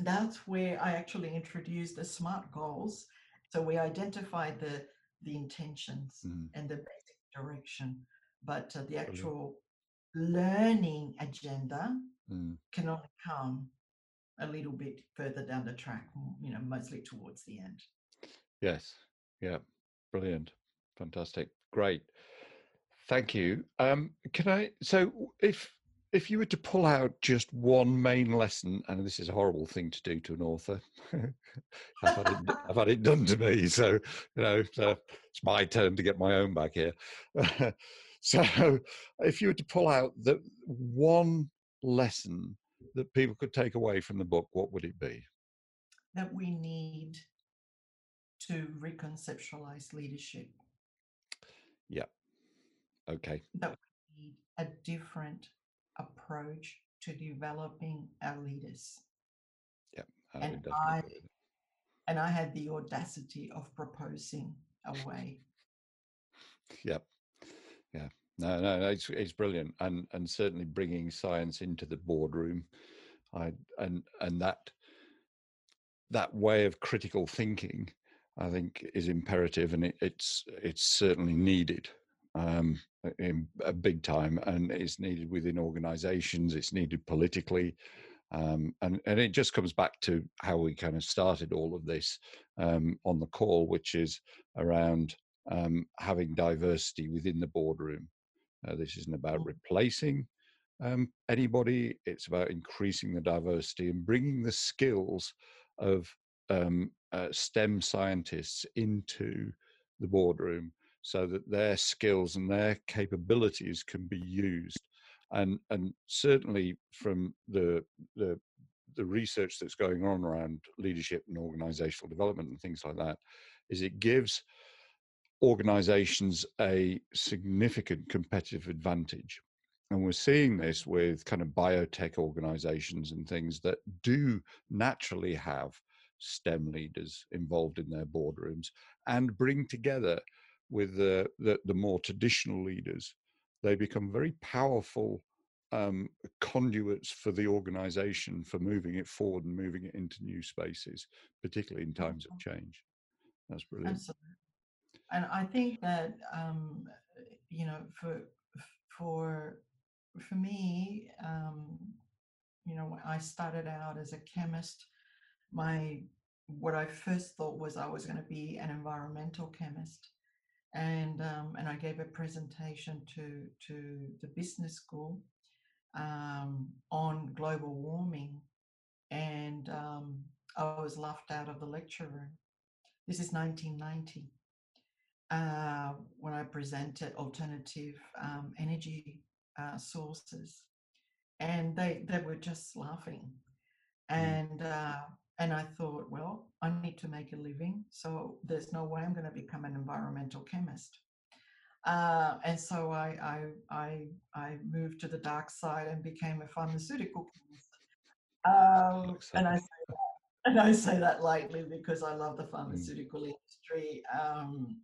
that's where I actually introduced the SMART goals. So we identified the the intentions mm. and the basic direction, but uh, the actual learning agenda mm. can only come a little bit further down the track, you know, mostly towards the end. Yes. Yeah. Brilliant. Fantastic. Great. Thank you. Um, can I? So, if if you were to pull out just one main lesson, and this is a horrible thing to do to an author, [laughs] I've, had it, I've, had it, done to me, so you know it's my turn to get my own back here. [laughs] so, if you were to pull out the one lesson that people could take away from the book, what would it be? That we need to reconceptualize leadership. Yeah. Okay. That we need a different approach to developing our leaders. Yeah, and I and I had the audacity of proposing a way. Yep. Yeah. No, no, it's it's brilliant, and and certainly bringing science into the boardroom, I and and that that way of critical thinking, I think, is imperative, and it, it's it's certainly needed um, in a big time, and it's needed within organisations. It's needed politically, um, and and it just comes back to how we kind of started all of this um, on the call, which is around um, having diversity within the boardroom. Uh, this isn't about mm. replacing um, anybody; it's about increasing the diversity and bringing the skills of um, uh, STEM scientists into the boardroom so that their skills and their capabilities can be used. And and certainly from the the the research that's going on around leadership and organizational development and things like that is it gives organizations a significant competitive advantage and we're seeing this with kind of biotech organizations and things that do naturally have STEM leaders involved in their boardrooms and bring together with the, the, the more traditional leaders, they become very powerful um, conduits for the organization for moving it forward and moving it into new spaces, particularly in times of mm-hmm. change. That's brilliant. Absolutely. And I think that um, you know, for for for me, um, you know, when I started out as a chemist. My what I first thought was I was going to be an environmental chemist, and um, and I gave a presentation to to the business school um, on global warming, and um, I was laughed out of the lecture room. This is 1990 uh, when I presented alternative um, energy uh, sources, and they they were just laughing, mm. and. Uh, and I thought, well, I need to make a living. So there's no way I'm going to become an environmental chemist. Uh, and so I, I, I, I, moved to the dark side and became a pharmaceutical chemist. Um, and, I say that, and I say that lightly because I love the mm. pharmaceutical mm. industry. Um,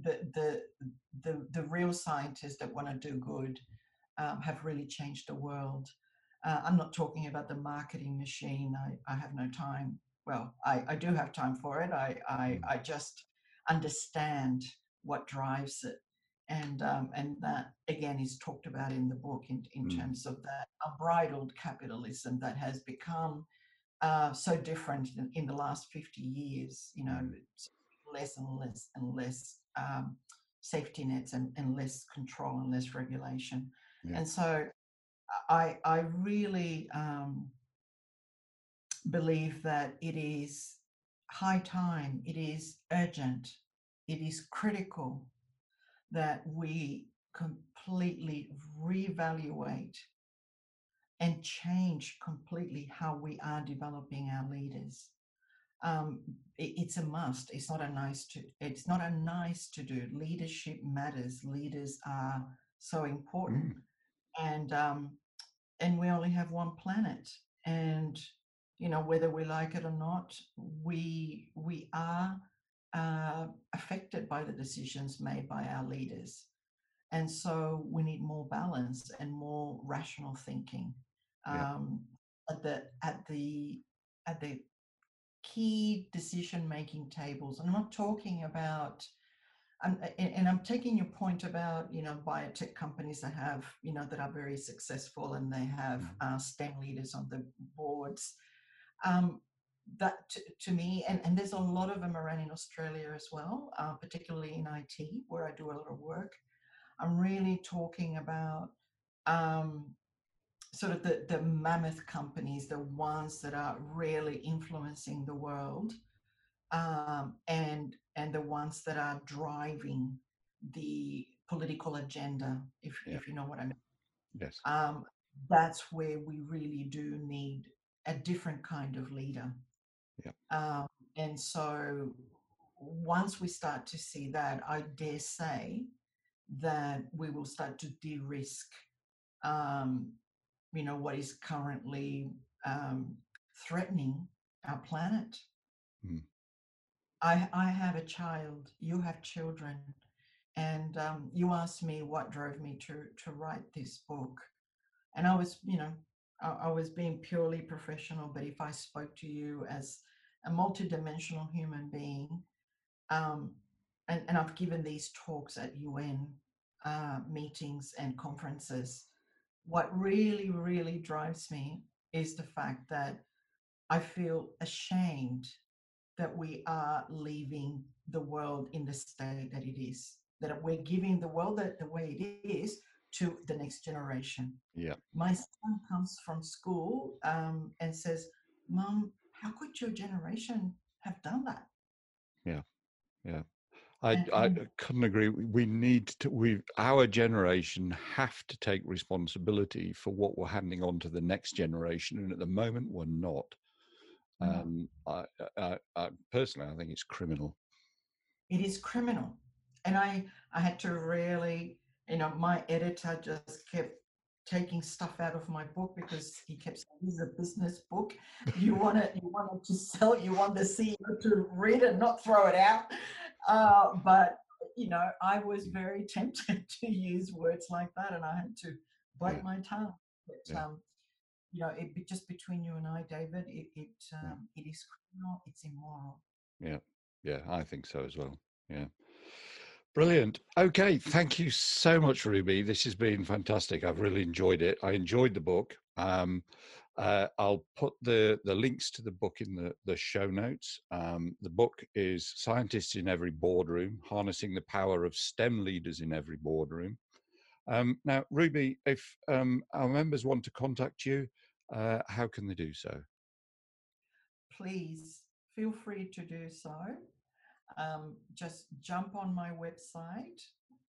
the, the, the, the real scientists that want to do good um, have really changed the world. Uh, I'm not talking about the marketing machine. I, I have no time. Well, I, I do have time for it. I, I, mm. I just understand what drives it. And, um, and that again is talked about in the book in, in mm. terms of that unbridled capitalism that has become uh, so different in, in, the last 50 years, you know, mm. less and less and less um, safety nets and, and less control and less regulation. Yeah. And so I, I really um, believe that it is high time, it is urgent, it is critical that we completely reevaluate and change completely how we are developing our leaders. Um, it, it's a must. It's not a nice to. It's not a nice to do. Leadership matters. Leaders are so important, Mm. And um, and we only have one planet. And you know whether we like it or not, we we are uh, affected by the decisions made by our leaders. And so we need more balance and more rational thinking Yeah. um, at the at the at the key decision making tables. I'm not talking about I'm, and, I'm taking your point about you know biotech companies that have you know that are very successful and they have Mhm. uh, STEM leaders on the boards. Um, that to, to me, and, and there's a lot of them around in Australia as well, uh, particularly in IT where I do a lot of work. I'm really talking about um, sort of the, the mammoth companies, the ones that are really influencing the world, um, and and the ones that are driving the political agenda, if Yeah. if you know what I mean. Yes. Um, that's where we really do need a different kind of leader. Yeah. Um, and so once we start to see that, I dare say that we will start to de-risk, um, you know, what is currently um, threatening our planet. Mm. I, I have a child, you have children, and um, you asked me what drove me to, to write this book. And I was, you know, I, I was being purely professional, but if I spoke to you as a multidimensional human being, um, and, and I've given these talks at UN uh, meetings and conferences, what really, really drives me is the fact that I feel ashamed that we are leaving the world in the state that it is, that we're giving the world that the way it is to the next generation. Yeah. My son comes from school um, and says, Mom, how could your generation have done that? I, And- I and- couldn't agree. We- We need to. We our generation have to take responsibility for what we're handing on to the next generation, and at the moment we're not. No. Um, I, I, I personally, I think it's criminal. it is criminal and i i had to really you know my editor just kept taking stuff out of my book because he kept saying this is a business book you want it you want it to sell you want the ceo to read it not throw it out uh, but you know i was very tempted [laughs] to use words like that and i had to bite Yeah. my tongue but Yeah. um you know it just between you and i david it, it Yeah. um, it is criminal it's immoral Yeah, Yeah, I think so as well. Yeah. Brilliant. Okay. Thank you so much, Ruby. This has been fantastic. I've really enjoyed it. I enjoyed the book. Um, uh, I'll put the, the links to the book in the, the show notes. Um, the book is Scientists in Every Boardroom Harnessing the Power of STEMM Leaders in Every Boardroom. Um, now, Ruby, if um, our members want to contact you, uh, how can they do so? please feel free to do so. Um, just jump on my website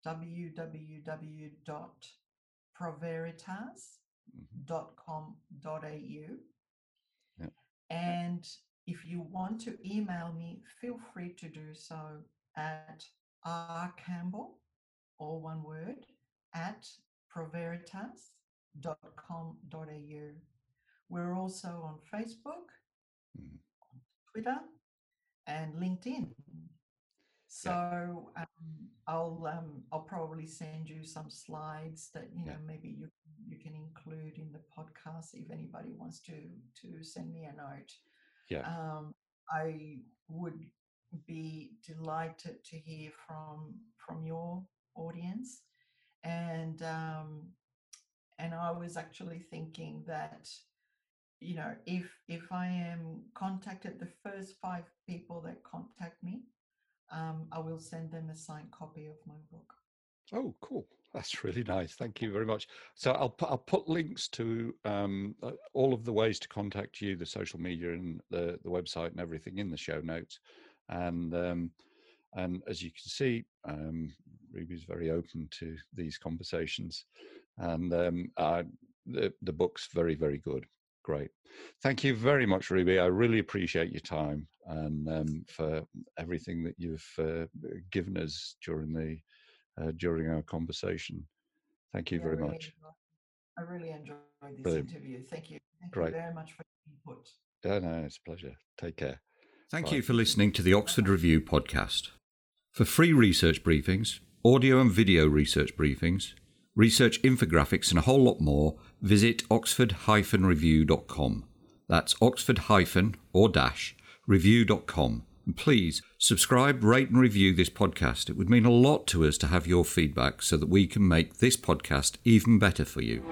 www.proveritas.com.au. Yep. And if you want to email me, feel free to do so at rcampbell, all one word, at proveritas.com.au. We're also on Facebook, Mhm. Twitter, and LinkedIn. So um, I'll um, I'll probably send you some slides that you know Yeah. maybe you you can include in the podcast if anybody wants to to send me a note. Yeah. Um, I would be delighted to hear from from your audience, and um, and I was actually thinking that you know if if i am contacted the first five people that contact me um, I will send them a signed copy of my book. Oh, cool. That's really nice. Thank you very much. So I'll put, I'll put links to um, uh, all of the ways to contact you, the social media and the, the website and everything in the show notes. And um, and as you can see, um, Ruby's very open to these conversations, and um, I, the the book's very very good. Great. Thank you very much, Ruby. I really appreciate your time and um, for everything that you've uh, given us during the uh, during our conversation. Thank you Yeah, very really much. enjoyed- I really enjoyed this Brilliant. interview. Thank you. Thank Great. you very much for your input. Yeah, no, it's a pleasure. Take care. Thank Bye. you for listening to the Oxford Review podcast. For free research briefings, audio and video research briefings, research infographics, and a whole lot more, visit oxford-review.com. That's oxford- or dash review.com. And please subscribe, rate, and review this podcast. It would mean a lot to us to have your feedback so that we can make this podcast even better for you.